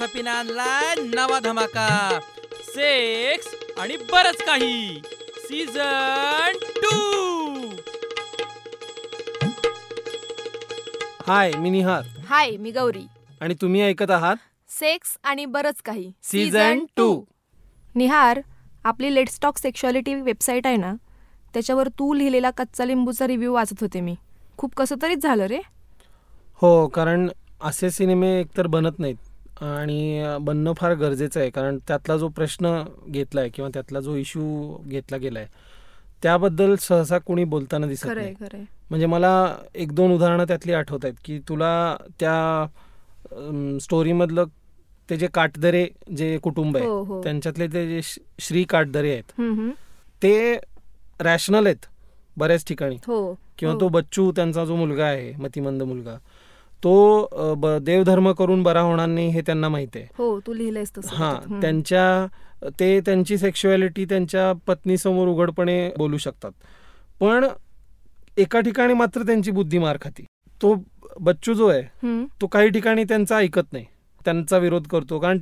आणलाय नवा धमाका. सेक्स आणि बरच काही. सीझन टू हाय मी निहार. हाय मी गौरी. आणि तुम्ही ऐकत आहात? सेक्स आणि बरंच काही. सीझन टू निहार आपली लेट्स टॉक सेक्शुअलिटी वेबसाईट आहे ना त्याच्यावर तू लिहिलेला कच्चा लिंबूचा रिव्ह्यू वाचत होते मी. खूप कसं तरीच झालं रे. हो कारण असे सिनेमे एकतर बनत नाहीत. आणि बनणं फार गरजेचं आहे कारण त्यातला जो प्रश्न घेतला आहे किंवा त्यातला जो इश्यू घेतला गेला आहे त्याबद्दल सहसा कोणी बोलताना दिसत नाही म्हणजे मला एक दोन उदाहरणं त्यातली आठवत आहेत की तुला त्या स्टोरीमधलं ते जे काटदरे जे कुटुंब आहे हो हो त्यांच्यातले ते जे श्री काटदरे आहेत. ते रॅशनल आहेत बऱ्याच ठिकाणी हो किंवा. तो बच्चू त्यांचा जो मुलगा आहे मतिमंद मुलगा तो देवधर्म करून बरा होणार नाही हे त्यांना माहिती आहे हो तू लिहिलंयस हा. त्यांच्या ते त्यांची सेक्शुअलिटी त्यांच्या पत्नीसमोर उघडपणे बोलू शकतात पण एका ठिकाणी मात्र त्यांची बुद्धी मार खाती तो बच्चू जो आहे. तो काही ठिकाणी त्यांचा ऐकत नाही त्यांचा विरोध करतो कारण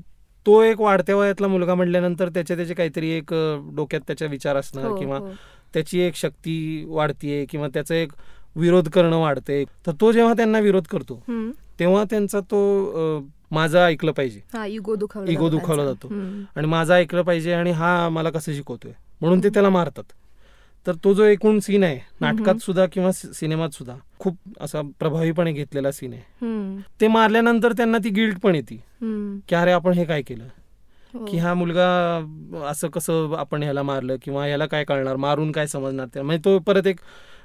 तो एक वाढत्या वयातला मुलगा म्हटल्यानंतर त्याचे त्याचे काहीतरी एक डोक्यात त्याच्या विचार असणार हो, किंवा हो. त्याची एक शक्ती वाढतीये किंवा त्याचं एक विरोध करणं वाढते तर तो जेव्हा त्यांना विरोध करतो. तेव्हा त्यांचा तो माझं ऐकलं पाहिजे. हा इगो दुखावला इगो जातो. दुखावला. आणि माझं ऐकलं पाहिजे आणि हा मला कसं शिकवतोय. म्हणून ते त्याला मारतात. तर तो जो एकूण सीन आहे नाटकात सुद्धा किंवा सिनेमात सुद्धा खूप असा प्रभावीपणे घेतलेला सीन आहे. ते मारल्यानंतर त्यांना ती गिल्ट पण येते. की अरे आपण हे काय केलं? हो. की हा मुलगा असं कसं आपण ह्याला मारलं किंवा ह्याला काय कळणार मारून काय समजणार म्हणजे तो परत एक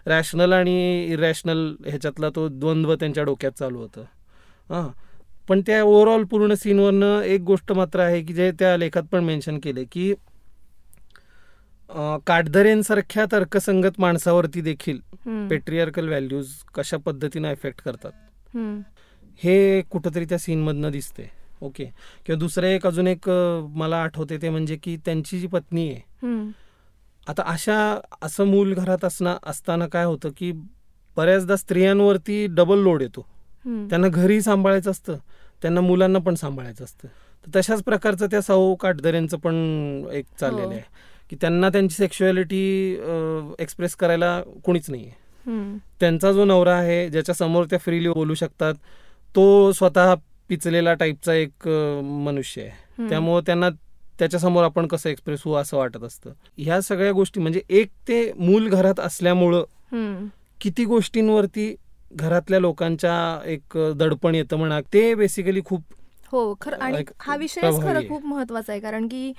रॅशनल आणि इरॅशनल ह्याच्यातला तो द्वंद्व त्यांच्या डोक्यात चालू होतं हां पण त्या ओव्हरऑल पूर्ण सीनवरनं एक गोष्ट मात्र आहे की जे त्या लेखात पण मेन्शन केले की अं, काटदरेंसारख्या तर्कसंगत माणसावरती देखील. पेट्रियार्कल व्हॅल्यूज कशा पद्धतीनं इफेक्ट करतात. हे कुठंतरी त्या सीनमधनं दिसते ओके किंवा दुसरं एक अजून एक मला आठवते ते म्हणजे की त्यांची जी पत्नी आहे. आता अशा असं मूल घरात असणं असताना काय होतं की बऱ्याचदा स्त्रियांवरती डबल लोड येतो. त्यांना घरी सांभाळायचं असतं त्यांना मुलांना पण सांभाळायचं असतं तर तशाच प्रकारचं त्या साऊ काटदऱ्यांचं पण एक चाललेलं हो. आहे की त्यांना त्यांची सेक्शुअलिटी एक्सप्रेस करायला कोणीच नाही आहे. त्यांचा जो नवरा आहे ज्याच्या समोर त्या फ्रीली बोलू शकतात तो स्वतः पिचलेला टाईपचा एक मनुष्य आहे. त्यामुळं त्यांना त्याच्यासमोर आपण कसं एक्सप्रेस होऊ असं वाटत असतं ह्या सगळ्या गोष्टी म्हणजे एक ते मूल घरात असल्यामुळं. किती गोष्टींवरती घरातल्या लोकांच्या एक दडपण येतं म्हणा ते बेसिकली खूप हो खरं आणि हा प्रभावी खरं. खूप महत्त्वाचा आहे कारण की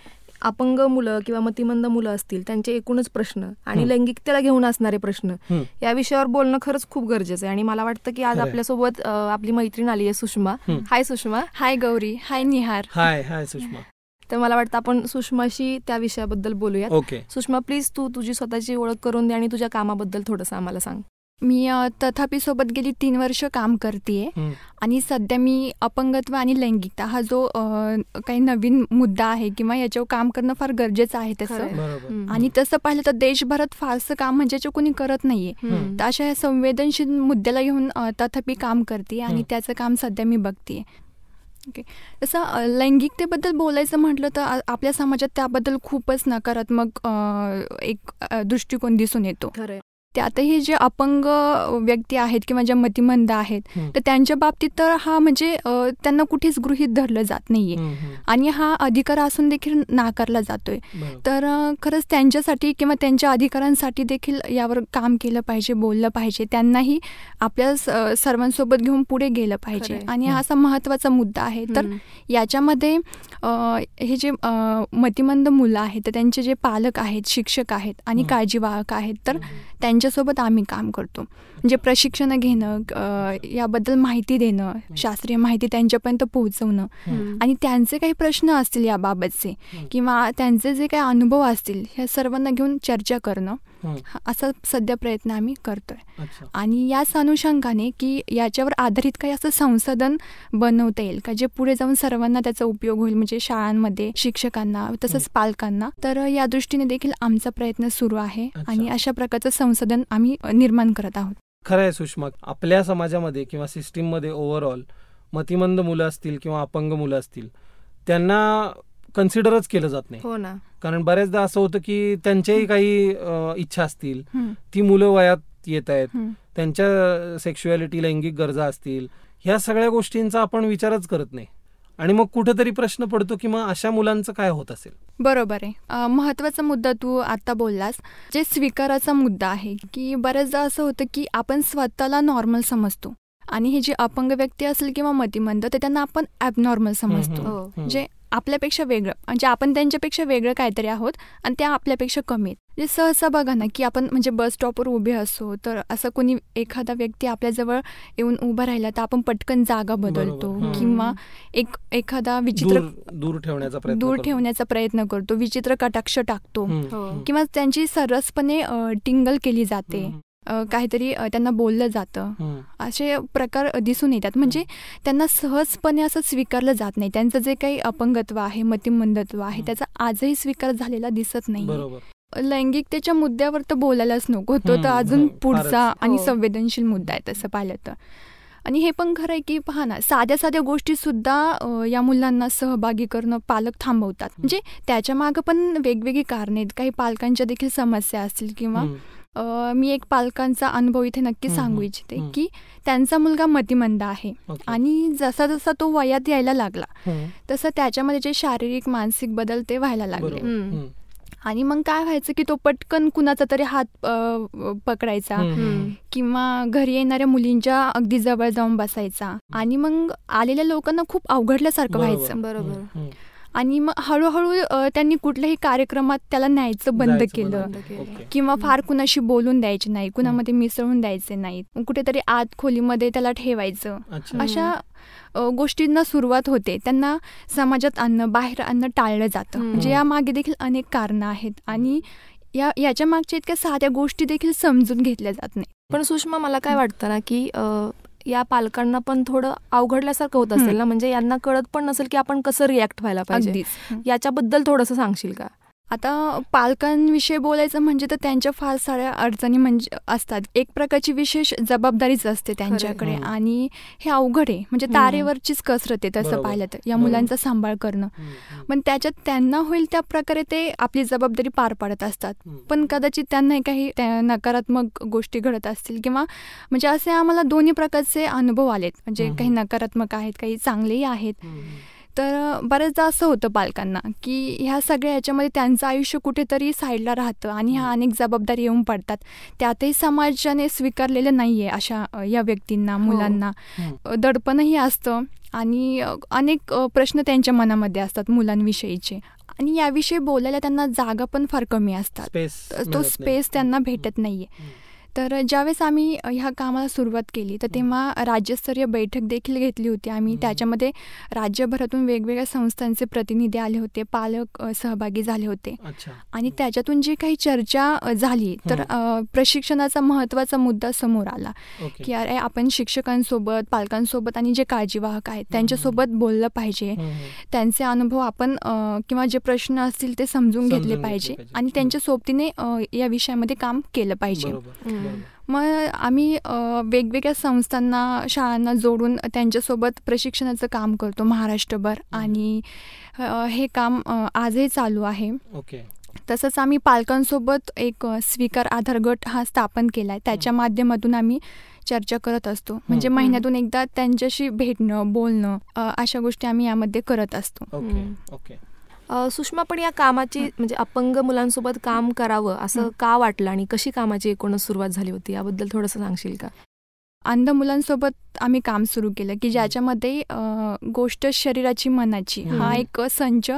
अपंग मुलं किंवा मतिमंद मुलं असतील त्यांचे एकूणच प्रश्न आणि. लैंगिकतेला घेऊन असणारे प्रश्न. या विषयावर बोलणं खरंच खूप गरजेचं आहे आणि मला वाटतं की आज. आपल्यासोबत आपली मैत्रीण आली आहे सुषमा. हाय सुषमा हाय गौरी हाय निहार हाय हाय सुषमा तर मला वाटतं आपण सुषमाशी त्या विषयाबद्दल बोलूयात ओके सुषमा प्लीज तू तुझी स्वतःची ओळख करून दे आणि तुझ्या कामाबद्दल थोडंसं आम्हाला सांग मी तथापि सोबत गेली तीन वर्ष काम करते हं. आणि सध्या मी अपंगत्व आणि लैंगिकता हा जो काही नवीन मुद्दा आहे किंवा याच्यावर काम करणं फार गरजेचं आहे खरंय. तसं बरोबर हं. आणि तसं पाहिलं तर देशभरात फारसं काम म्हणजे कोणी करत नाहीये. तर अशा या संवेदनशील मुद्द्याला घेऊन तथापि काम करते आणि. त्याचं काम सध्या मी बघते ओके तसं लैंगिकतेबद्दल बोलायचं म्हटलं तर आपल्या समाजात त्याबद्दल खूपच नकारात्मक एक दृष्टिकोन दिसून येतो. खरं त्यातही जे अपंग व्यक्ती आहेत किंवा ज्या मतिमंद आहेत. तर त्यांच्या बाबतीत तर हा म्हणजे त्यांना कुठेच गृहीत धरलं जात नाहीये. आणि हा अधिकार असून देखील नाकारला जातोय. तर खरंच त्यांच्यासाठी किंवा त्यांच्या अधिकारांसाठी देखील यावर काम केलं पाहिजे बोललं पाहिजे त्यांनाही आपल्या सर्वांसोबत घेऊन पुढे गेलं पाहिजे. आणि हं. असा महत्त्वाचा मुद्दा आहे तर. याच्यामध्ये हे जे मतिमंद मुलं आहेत तर त्यांचे जे पालक आहेत शिक्षक आहेत आणि. काळजीवाहक आहेत तर त्यांच्यासोबत आम्ही काम करतो म्हणजे प्रशिक्षण घेणं याबद्दल माहिती देणं शास्त्रीय माहिती त्यांच्यापर्यंत पोहोचवणं. आणि त्यांचे काही प्रश्न असतील याबाबतचे. किंवा त्यांचे जे काही अनुभव असतील ह्या सर्वांना घेऊन चर्चा करणं असा सध्या प्रयत्न आम्ही करतोय. आणि याच अनुषंगाने की याच्यावर आधारित काही असं संसाधन बनवता येईल का? जे पुढे जाऊन सर्वांना त्याचा उपयोग होईल म्हणजे शाळांमध्ये शिक्षकांना तसंच पालकांना. तर या दृष्टीने देखील आमचा प्रयत्न सुरू आहे. आणि अशा प्रकारचं संसाधन आम्ही निर्माण करत आहोत. खरं आहे सुषमा आपल्या समाजामध्ये किंवा सिस्टीममध्ये ओव्हरऑल मतिमंद मुलं असतील किंवा अपंग मुलं असतील त्यांना कन्सिडरच केलं जात नाही. हो ना. कारण बऱ्याचदा असं होतं की त्यांच्याही काही इच्छा असतील. ती मुलं वयात येत आहेत. त्यांच्या सेक्शुअलिटी लैंगिक गरजा असतील. ह्या सगळ्या गोष्टींचा आपण विचारच करत नाही. आणि मग कुठेतरी प्रश्न पडतो की मग अशा मुलांचं काय होत असेल? बरोबर आहे. महत्त्वाचा मुद्दा तू आता बोललास. जे स्वीकाराचा मुद्दा आहे की बऱ्याचदा असं होतं की आपण स्वतःला नॉर्मल समजतो. आणि हे जे अपंग व्यक्ती असेल किंवा मतिमंद ते त्यांना आपण ॲबनॉर्मल समजतो हो. जे आपल्यापेक्षा वेगळं म्हणजे आपण त्यांच्यापेक्षा वेगळं काहीतरी आहोत आणि त्या आपल्यापेक्षा कमी आहेत म्हणजे सहसा बघा ना की आपण म्हणजे बस स्टॉपवर उभे असो तर असं कोणी एखादा व्यक्ती आपल्याजवळ येऊन उभा राहिला तर आपण पटकन जागा बदलतो. किंवा एक एखादा विचित्र दूर ठेवण्याचा प्रयत्न दूर करतो. ठेवण्याचा प्रयत्न करतो विचित्र कटाक्ष टाकतो हो. किंवा त्यांची सरसपणे टिंगल केली जाते काहीतरी त्यांना बोललं जातं. असे प्रकार दिसून येतात. म्हणजे त्यांना सहजपणे असं स्वीकारलं जात नाही. त्यांचं जे काही अपंगत्व आहे मतिमंदत्व आहे. त्याचा आजही स्वीकार झालेला दिसत नाही. लैंगिकतेच्या मुद्द्यावर तर बोलायलाच नको. तो तर अजून हो, पुढचा. आणि हो. संवेदनशील मुद्दा आहे तसं पाहिलं तर. आणि हे पण खरं आहे की पहा ना साध्या साध्या गोष्टी सुद्धा या मुलांना सहभागी करणं पालक थांबवतात. म्हणजे त्याच्या मागं पण वेगवेगळी कारणे आहेत. काही पालकांच्या देखील समस्या असतील किंवा मी एक पालकांचा अनुभव इथे नक्की सांगू इच्छिते. की त्यांचा मुलगा मतिमंद आहे. आणि जसा जसा तो वयात यायला लागला तसं त्याच्यामध्ये जे शारीरिक मानसिक बदल ते व्हायला लागले. आणि मग काय व्हायचं की तो पटकन कुणाचा तरी हात पकडायचा. किंवा घरी येणाऱ्या मुलींच्या अगदी जवळ जाऊन बसायचा. आणि मग आलेल्या लोकांना खूप अवघडल्यासारखं. व्हायचं. बरोबर. आणि मग हळूहळू त्यांनी कुठल्याही कार्यक्रमात त्याला न्यायचं बंद केलं. किंवा फार कुणाशी बोलून द्यायचे नाही कुणामध्ये मिसळून द्यायचे नाहीत मग कुठेतरी आत खोलीमध्ये त्याला ठेवायचं. अच्छा. अशा गोष्टींना सुरुवात होते. त्यांना समाजात आणणं बाहेर आणणं टाळलं जातं. म्हणजे यामागे देखील अनेक कारणं आहेत आणि या याच्या मागच्या इतक्या साध्या गोष्टी देखील समजून घेतल्या जात नाही पण सुषमा मला काय वाटतं ना की या पालकांना पण थोडं अवघडल्यासारखं होत असेल. ना? म्हणजे यांना कळत पण नसेल की आपण कसं रिॲक्ट व्हायला पाहिजे. याच्याबद्दल थोडंसं सांगशील का? आता पालकांविषयी बोलायचं म्हणजे तर त्यांच्या फार साऱ्या अडचणी म्हणजे असतात एक प्रकारची विशेष जबाबदारीच असते त्यांच्याकडे हम्म. आणि हे अवघड आहे म्हणजे. तारेवरचीच कसरत आहे तसं. पाहिलं तर या. मुलांचा सांभाळ करणं पण त्याच्यात त्यांना होईल त्या प्रकारे ते आपली जबाबदारी पार पाडत असतात. पण कदाचित त्यांना काही नकारात्मक गोष्टी घडत असतील किंवा म्हणजे असे आम्हाला दोन्ही प्रकारचे अनुभव आलेत म्हणजे. काही नकारात्मक आहेत काही चांगलेही आहेत तर बऱ्याचदा असं होतं पालकांना की ह्या सगळ्या ह्याच्यामध्ये त्यांचं आयुष्य कुठेतरी साईडला राहतं आणि ह्या अनेक जबाबदारी येऊन पडतात. त्यातही समाजाने स्वीकारलेलं नाही आहे अशा या व्यक्तींना मुलांना. हम्म. अ, दडपणही असतं आणि अनेक प्रश्न त्यांच्या मनामध्ये असतात मुलांविषयीचे. आणि याविषयी बोलायला त्यांना जागा पण फार कमी असतात. तो. स्पेस त्यांना भेटत नाहीये. तर ज्यावेळेस आम्ही ह्या कामाला सुरुवात केली तर तेव्हा राज्यस्तरीय बैठक देखील घेतली होती आम्ही. त्याच्यामध्ये राज्यभरातून वेगवेगळ्या संस्थांचे प्रतिनिधी आले होते पालक सहभागी झाले होते. अच्छा. आणि त्याच्यातून जी काही चर्चा झाली तर प्रशिक्षणाचा महत्त्वाचा मुद्दा समोर आला. की अरे आपण शिक्षकांसोबत पालकांसोबत आणि जे काळजीवाहक आहेत त्यांच्यासोबत बोललं पाहिजे. त्यांचे अनुभव आपण अ, किंवा जे प्रश्न असतील ते समजून घेतले पाहिजे. आणि त्यांच्या सोबतीने या विषयामध्ये काम केलं पाहिजे. मग आम्ही वेगवेगळ्या संस्थांना शाळांना जोडून त्यांच्यासोबत प्रशिक्षणाचं काम करतो महाराष्ट्रभर. आणि हे काम आजही चालू आहे. ओके. तसंच आम्ही पालकांसोबत एक स्वीकार आधार गट हा स्थापन केला आहे त्याच्या माध्यमातून आम्ही चर्चा करत असतो. म्हणजे. महिन्यातून एकदा त्यांच्याशी भेटणं बोलणं अशा गोष्टी आम्ही यामध्ये करत असतो. ओके. ओके. सुषमा पण या कामाची म्हणजे अपंग मुलांसोबत काम करावं असं. का वाटलं आणि कशी कामाची एकूणच सुरुवात झाली होती? याबद्दल थोडंसं सांगशील का? अंध मुलांसोबत आम्ही काम सुरू केलं की ज्याच्यामध्ये गोष्ट शरीराची मनाची हा. एक संच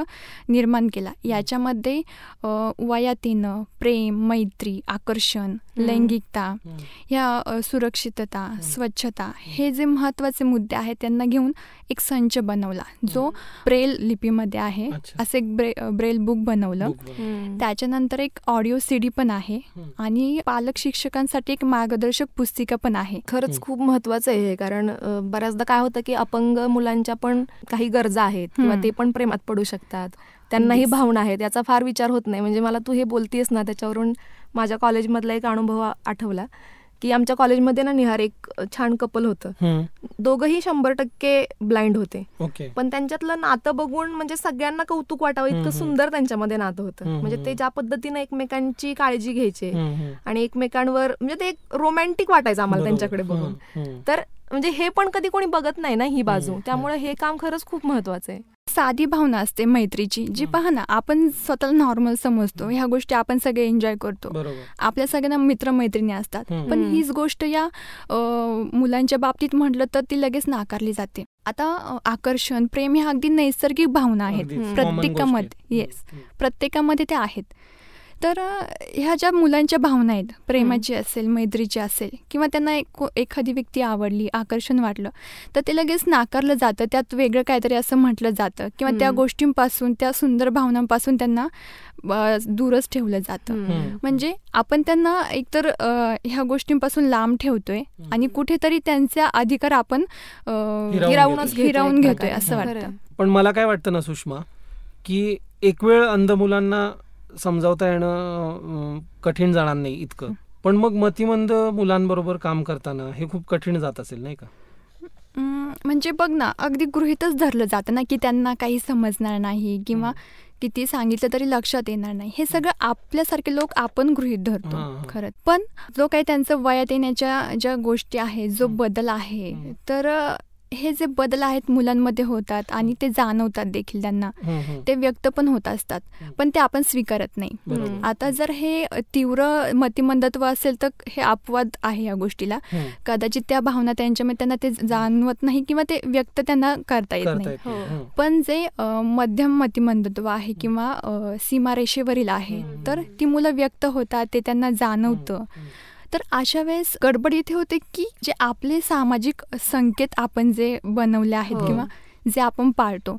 निर्माण केला. याच्यामध्ये अ, वयात येणं प्रेम मैत्री आकर्षण लैंगिकता. ह्या सुरक्षितता स्वच्छता हे जे महत्त्वाचे मुद्दे आहेत त्यांना घेऊन एक संच बनवला. जो ब्रेल लिपीमध्ये आहे. असं एक ब्रे ब्रेल बुक बनवलं. त्याच्यानंतर एक ऑडिओ सीडी पण आहे. आणि पालक शिक्षकांसाठी एक मार्गदर्शक पुस्तिका पण आहे. खरंच खूप महत्वाचं आहे हे. कारण बऱ्याचदा काय होतं की अपंग मुलांच्या पण काही गरजा आहेत किंवा. ते पण प्रेमात पडू शकतात. त्यांनाही. भावना आहेत. याचा फार विचार होत नाही. म्हणजे मला तू हे बोलतीयस ना त्याच्यावरून माझ्या कॉलेजमधला एक अनुभव आठवला. की आमच्या कॉलेजमध्ये ना निहार एक छान कपल होतं. दोघंही शंभर टक्के ब्लाइंड होते ओके पण त्यांच्यातलं नातं बघून म्हणजे सगळ्यांना कौतुक वाटावं इतकं. सुंदर त्यांच्यामध्ये नातं होतं म्हणजे. ते ज्या पद्धतीने एकमेकांची काळजी घ्यायचे. आणि एकमेकांवर म्हणजे ते एक रोमॅन्टिक वाटायचं आम्हाला. त्यांच्याकडे बघून. तर म्हणजे हे पण कधी कोणी बघत नाही ना ही बाजू त्यामुळे हे काम खरंच खूप महत्वाचं आहे साधी भावना असते मैत्रीची जी. पहा ना आपण स्वतःला नॉर्मल समजतो. ह्या गोष्टी आपण सगळे एन्जॉय करतो. आपल्या सगळ्यांना मित्रमैत्रिणी असतात. पण. हीच गोष्ट या मुलांच्या बाबतीत म्हटलं तर ती लगेच नाकारली जाते. आता आकर्षण प्रेम ह्या अगदी नैसर्गिक भावना आहेत. प्रत्येकामध्ये. येस प्रत्येकामध्ये त्या आहेत. तर ह्या ज्या मुलांच्या भावना आहेत प्रेमाची असेल मैत्रीची असेल किंवा त्यांना एक एखादी व्यक्ती आवडली आकर्षण वाटलं तर ते लगेच नाकारलं जातं त्यात वेगळं काहीतरी असं म्हटलं जातं किंवा त्या. गोष्टींपासून त्या सुंदर भावनांपासून त्यांना दूरच ठेवलं जातं. म्हणजे आपण त्यांना एकतर ह्या गोष्टींपासून लांब ठेवतोय आणि कुठेतरी त्यांचा अधिकार आपण हिरावून हिरावूनच घेतोय. असं. वाटतं पण मला काय वाटतं ना सुषमा की एक वेळ अंध मुलांना समजावता येणं कठीण जाणार नाही इतकं पण मग मतिमंद मुलांबरोबर काम करताना हे खूप कठीण जात असेल नाही का म्हणजे बघ ना अगदी गृहितच धरलं जातं ना की त्यांना काही समजणार नाही किंवा किती सांगितलं तरी लक्षात येणार नाही हे सगळं आपल्यासारखे लोक आपण गृहित धरतो. खरंच पण जो काही त्यांचं वयात येण्याच्या ज्या गोष्टी आहेत जो. बदल आहे. तर हे जे बदल आहेत मुलांमध्ये होतात आणि ते जाणवतात देखील त्यांना. ते व्यक्त पण होत असतात. पण ते आपण स्वीकारत नाही. आता जर हे तीव्र मतिमंदत्व असेल तर हे अपवाद आहे या गोष्टीला. कदाचित त्या भावना त्यांच्यामध्ये त्यांना ते जाणवत नाही किंवा ते व्यक्त त्यांना करता येत करता नाही हो. पण जे मध्यम मतिमंदत्व आहे किंवा सीमारेषेवरील आहे. तर ती मुलं व्यक्त होतात ते त्यांना जाणवतं. तर अशा वेळेस गडबड इथे होते की जे आपले सामाजिक संकेत आपण जे बनवले आहेत हो. किंवा जे आपण पाळतो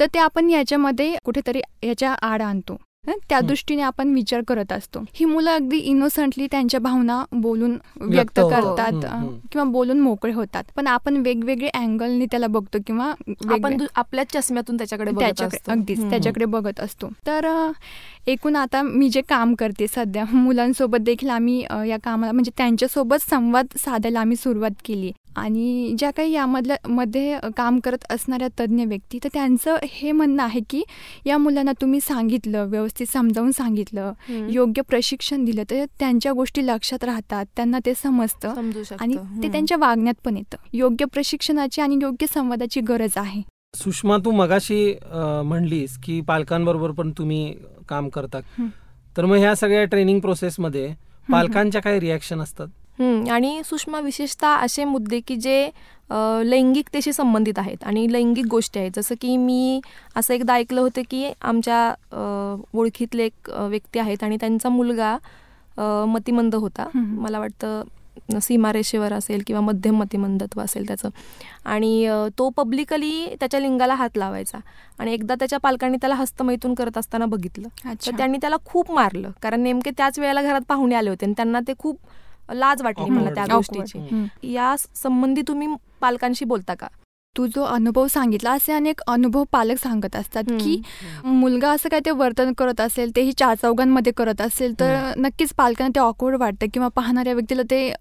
तर ते आपण याच्यामध्ये कुठेतरी याच्या आड आणतो? त्या. दृष्टीने आपण विचार करत असतो ही मुलं अगदी इनोसंटली त्यांच्या भावना बोलून व्यक्त. करतात हं, हं. किंवा बोलून मोकळे होतात पण आपण वेगवेगळे अँगलनी त्याला बघतो किंवा आपण आपल्याच चष्म्यातून त्याच्याकडे बघत त्याच्याकडे असतो. अगदीच. त्याच्याकडे बघत असतो तर एकूण आता मी जे काम करते सध्या मुलांसोबत देखील आम्ही या कामाला म्हणजे त्यांच्यासोबत संवाद साधायला आम्ही सुरुवात केली आणि ज्या काही यामधल्या मध्ये काम करत असणाऱ्या तज्ज्ञ व्यक्ती तर त्यांचं हे म्हणणं आहे की या मुलांना तुम्ही सांगितलं व्यवस्थित समजावून सांगितलं. योग्य प्रशिक्षण दिलं तर त्यांच्या गोष्टी लक्षात राहतात त्यांना ते समजतं आणि ते त्यांच्या वागण्यात पण येतं. योग्य प्रशिक्षणाची आणि योग्य संवादाची गरज आहे. सुषमा तू मगाशी म्हणलीस की पालकांबरोबर पण तुम्ही काम करता. तर मग ह्या सगळ्या ट्रेनिंग प्रोसेसमध्ये पालकांच्या काय रिॲक्शन असतात? आणि सुषमा विशेषतः असे मुद्दे की जे लैंगिकतेशी संबंधित आहेत आणि लैंगिक गोष्टी आहेत. जसं की मी असं एकदा ऐकलं होतं की आमच्या ओळखीतले एक व्यक्ती आहेत आणि त्यांचा मुलगा मतिमंद होता. मला वाटतं सीमारेषेवर असेल किंवा मध्यम मतिमंदत्व असेल त्याचं. आणि तो पब्लिकली त्याच्या लिंगाला हात लावायचा आणि एकदा त्याच्या पालकांनी त्याला हस्तमैथून करत असताना बघितलं. तर त्यांनी त्याला खूप मारलं. कारण नेमके त्याच वेळेला घरात पाहुणे आले होते आणि त्यांना ते खूप लाज वाटली मला त्या. गोष्टीची. या संबंधी तुम्ही पालकांशी बोलता का तू जो अनुभव सांगितला असे अनेक अनुभव पालक सांगत असतात की मुलगा असं काय ते वर्तन करत असेल तेही चार चौघांमध्ये करत असेल तर नक्कीच पालकांना ते ऑकवर्ड वाटतं किंवा पाहणाऱ्या व्यक्तीला ते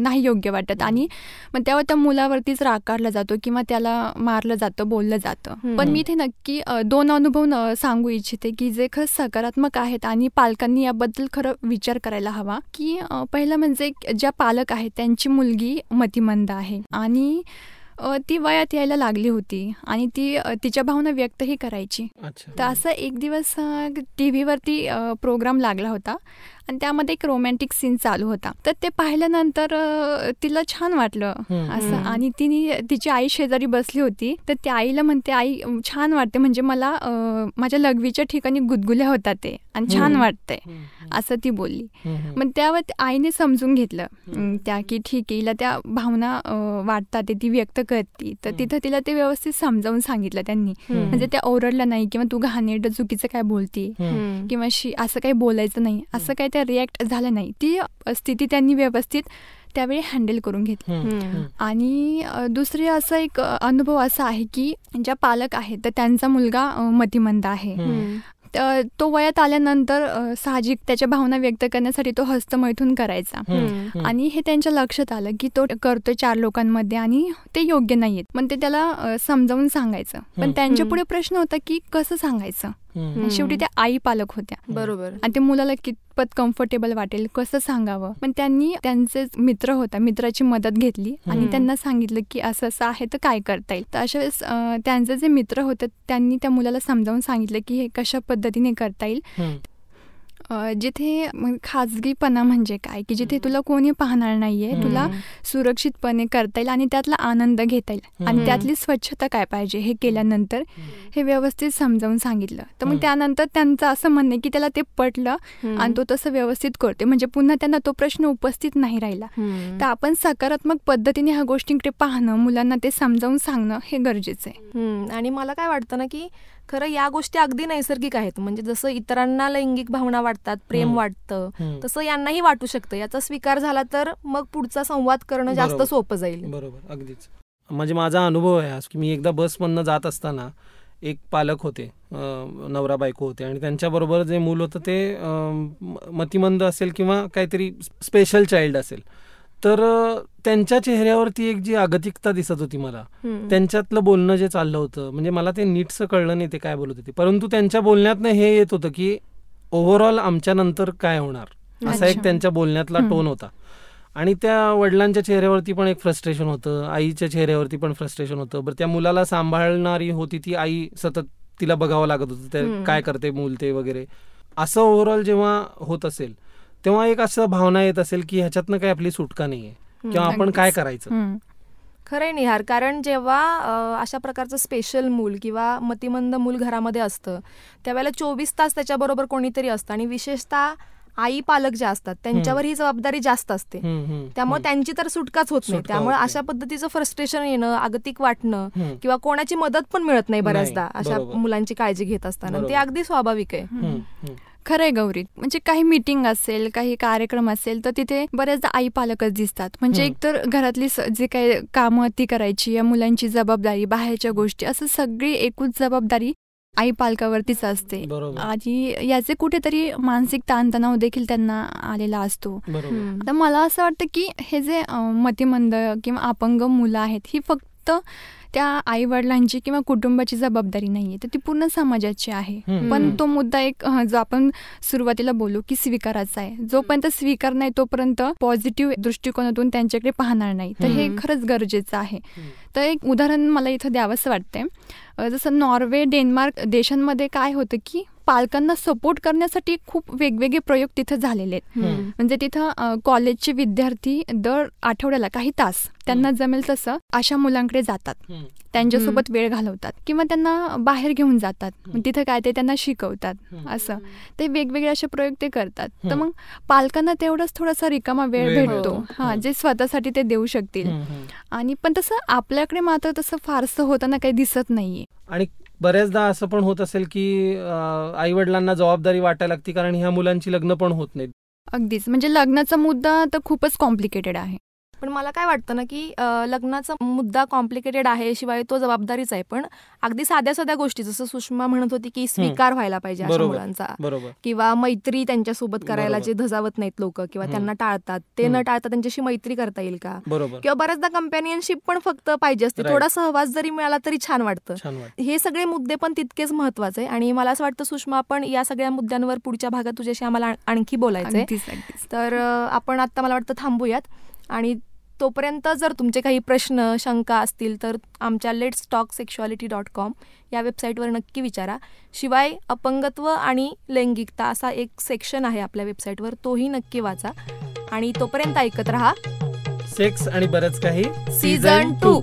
नाही योग्य वाटत. आणि मग तेव्हा त्या मुलावरतीच राकारला जातो किंवा त्याला मारलं जातं बोललं जातं. पण मी इथे नक्की दोन अनुभव सांगू इच्छिते की जे खरंच सकारात्मक आहेत आणि पालकांनी याबद्दल खरं विचार करायला हवा की पहिलं म्हणजे ज्या पालक आहेत त्यांची मुलगी मतिमंद आहे. आणि ती वयात यायला लागली होती आणि ती तिच्या भावना व्यक्तही करायची. तर असं एक दिवस टी व्हीवरती प्रोग्राम लागला होता. आणि त्यामध्ये एक रोमॅन्टिक सीन चालू होता तर ते पाहिल्यानंतर तिला छान वाटलं. असं. आणि तिने तिची आई शेजारी बसली होती तर त्या आईला म्हणते आई छान वाटते म्हणजे मला माझ्या लघवीच्या ठिकाणी गुदगुल्या होतात ते आणि छान. वाटतंय असं ती बोलली. मग त्यावर त्या आईने समजून घेतलं त्या की ठीक आहे हिला त्या भावना वाटतात ते ती व्यक्त करते तर. तिथं तिला ते व्यवस्थित समजावून सांगितलं त्यांनी. म्हणजे त्या ओरडल्या नाही किंवा तू घाणेरड चुकीचं काय बोलते. किंवा शी असं काही बोलायचं नाही असं काही त्या रिॲक्ट झालं नाही. ती स्थिती त्यांनी व्यवस्थित त्यावेळी हँडल करून घेतली. आणि दुसरे असं एक अनुभव असा आहे की ज्या पालक आहेत तर त्यांचा मुलगा मतिमंद आहे. तो वयात आल्यानंतर साहजिक त्याच्या भावना व्यक्त करण्यासाठी तो हस्तमैथून करायचा. आणि हे त्यांच्या लक्षात आलं की तो करतोय चार लोकांमध्ये आणि ते योग्य नाहीयेत. पण ते त्याला समजावून सांगायचं. पण. त्यांच्या. पुढे प्रश्न होता की कसं सांगायचं? शेवटी त्या आई पालक होत्या. बरोबर. आणि ते मुलाला कितपत कम्फर्टेबल वाटेल कसं सांगावं? पण त्यांनी त्यांचे मित्र होता मित्राची मदत घेतली आणि. त्यांना सांगितलं की असं असं आहे तर काय करता येईल? तर अशा त्यांचे जे मित्र होते त्यांनी त्या मुलाला समजावून सांगितलं की हे कशा पद्धतीने करता येईल. जिथे खाजगीपणा म्हणजे काय की जिथे तुला कोणी पाहणार नाहीये. तुला सुरक्षितपणे करता येईल आणि त्यातला आनंद घेता येईल आणि. त्यातली स्वच्छता काय पाहिजे हे केल्यानंतर हे व्यवस्थित समजावून सांगितलं तर मग. त्यानंतर त्यांचं असं म्हणणं की त्याला ते पटलं. आणि तो तसं व्यवस्थित करते म्हणजे पुन्हा त्यांना तो प्रश्न उपस्थित नाही राहिला. तर आपण सकारात्मक पद्धतीने ह्या गोष्टींकडे पाहणं मुलांना ते समजावून सांगणं हे गरजेचं आहे आणि मला काय वाटतं ना की खरं या गोष्टी अगदी नैसर्गिक आहेत म्हणजे जसं इतरांना लैंगिक भावना वाटतात प्रेम. वाटतं. तसं यांनाही वाटू शकतं याचा स्वीकार झाला तर मग पुढचा संवाद करणं जास्त. सोपं जाईल बरोबर अगदीच म्हणजे माझा अनुभव आहे की मी एकदा बसमधनं जात असताना एक पालक होते नवरा बायको होते आणि त्यांच्याबरोबर जे मूल होतं ते मतिमंद असेल किंवा काहीतरी स्पेशल चाइल्ड असेल तर त्यांच्या चेहऱ्यावरती एक जी अगतिकता दिसत होती मला. त्यांच्यातलं बोलणं जे चाललं होतं म्हणजे मला ते नीटसं कळलं नाही ते काय बोलत होते परंतु त्यांच्या बोलण्यातनं हे येत होतं की ओव्हरऑल आमच्या नंतर काय होणार असा एक. त्यांच्या बोलण्यातला. टोन होता आणि त्या वडिलांच्या चेहऱ्यावरती पण एक फ्रस्ट्रेशन होतं आईच्या चेहऱ्यावरती पण फ्रस्ट्रेशन होतं बरं त्या मुलाला सांभाळणारी होती ती आई सतत तिला बघावं लागत होतं. काय करते मूल ते वगैरे असं ओव्हरऑल जेव्हा होत असेल तेव्हा एक असं भावना येत असेल की ह्याच्यातनं काही आपली सुटका नाहीये किंवा आपण. काय करायचं. खरंय निहार कारण जेव्हा अशा प्रकारचं स्पेशल मूल किंवा मतिमंद मूल घरामध्ये असतं त्यावेळेला चोवीस तास त्याच्याबरोबर कोणीतरी असतं आणि विशेषतः आई पालक जे असतात त्यांच्यावर ही जबाबदारी जास्त असते त्यामुळे. त्यांची तर सुटकाच होत नाही त्यामुळे अशा पद्धतीचं फ्रस्ट्रेशन येणं आगतिक वाटणं. किंवा कोणाची मदत पण मिळत नाही बऱ्याचदा अशा. मुलांची काळजी घेत असताना ते. अगदी स्वाभाविक आहे. खरंय गौरी. म्हणजे काही मीटिंग असेल काही कार्यक्रम असेल तर तिथे बऱ्याचदा आई पालकच दिसतात. म्हणजे. एकतर घरातली जे काही कामं ती करायची या मुलांची जबाबदारी बाहेरच्या गोष्टी असं सगळी एकूच जबाबदारी आई पालकावरतीच असते आणि याचे कुठेतरी मानसिक ताणतणाव देखील त्यांना आलेला असतो. तर मला असं वाटतं की हे जे मतिमंद किंवा अपंग मुलं आहेत ही फक्त त्या आई वडिलांची किंवा कुटुंबाची जबाबदारी नाहीये. तर ती पूर्ण समाजाची आहे. पण तो मुद्दा एक जो आपण सुरुवातीला बोलू की स्वीकाराचा आहे. जोपर्यंत स्वीकार नाही तोपर्यंत पॉझिटिव्ह दृष्टिकोनातून त्यांच्याकडे पाहणार नाही. तर हे. खरंच गरजेचं आहे. तर एक उदाहरण मला इथं द्यावंसं वाटतंय. जसं नॉर्वे डेन्मार्क देशांमध्ये काय होतं की पालकांना सपोर्ट करण्यासाठी खूप वेगवेगळे प्रयोग तिथं झालेले आहेत. म्हणजे तिथं कॉलेजचे विद्यार्थी दर आठवड्याला काही तास त्यांना जमेल तसं अशा मुलांकडे जातात. त्यांच्यासोबत वेळ घालवतात किंवा त्यांना बाहेर घेऊन जातात तिथं काय ते त्यांना शिकवतात. असं ते वेगवेगळे असे प्रयोग ते करतात तर. मग पालकांना तेवढाच थोडासा रिकामा वेळ भेटतो. हा. जे स्वतःसाठी ते देऊ शकतील. आणि पण तसं आपल्याकडे मात्र तसं फारसं होताना काही दिसत नाहीये आणि बऱ्याचदा असं पण होत असेल की आई वडिलांना जबाबदारी वाटायला लागते कारण ह्या मुलांची लग्न पण होत नाहीत. अगदीच. म्हणजे लग्नाचा मुद्दा तर खूपच कॉम्प्लिकेटेड आहे. पण मला काय वाटतं ना की लग्नाचा मुद्दा कॉम्प्लिकेटेड आहे शिवाय तो जबाबदारीच आहे. पण अगदी साध्या साध्या गोष्टी जसं सुषमा म्हणत होती की स्वीकार व्हायला पाहिजे अशा बरोबर. मुलांचा. बरोबर. किंवा मैत्री त्यांच्यासोबत करायला. जे धजावत नाहीत लोक किंवा. त्यांना टाळतात ते न. टाळता त्यांच्याशी मैत्री करता येईल का? बरोबर. किंवा बऱ्याचदा कंपॅनियनशिप पण फक्त पाहिजे असते. थोडा सहवास जरी मिळाला तरी छान वाटतं. छान वाटत. हे सगळे मुद्दे पण तितकेच महत्त्वाचे आहे आणि मला असं वाटतं सुषमा आपण या सगळ्या मुद्द्यांवर पुढच्या भागात तुझ्याशी आम्हाला आण- आणखी बोलायचंय. तर आपण आता मला वाटतं थांबूयात. आणि तोपर्यंत जर तुमचे काही प्रश्न शंका असतील तर आमच्या let's talk sexuality dot com या वेबसाईटवर नक्की विचारा. शिवाय अपंगत्व आणि लैंगिकता असा एक सेक्शन आहे आपल्या वेबसाईटवर तोही नक्की वाचा. आणि तोपर्यंत ऐकत रहा. सेक्स आणि बरंच काही. Season to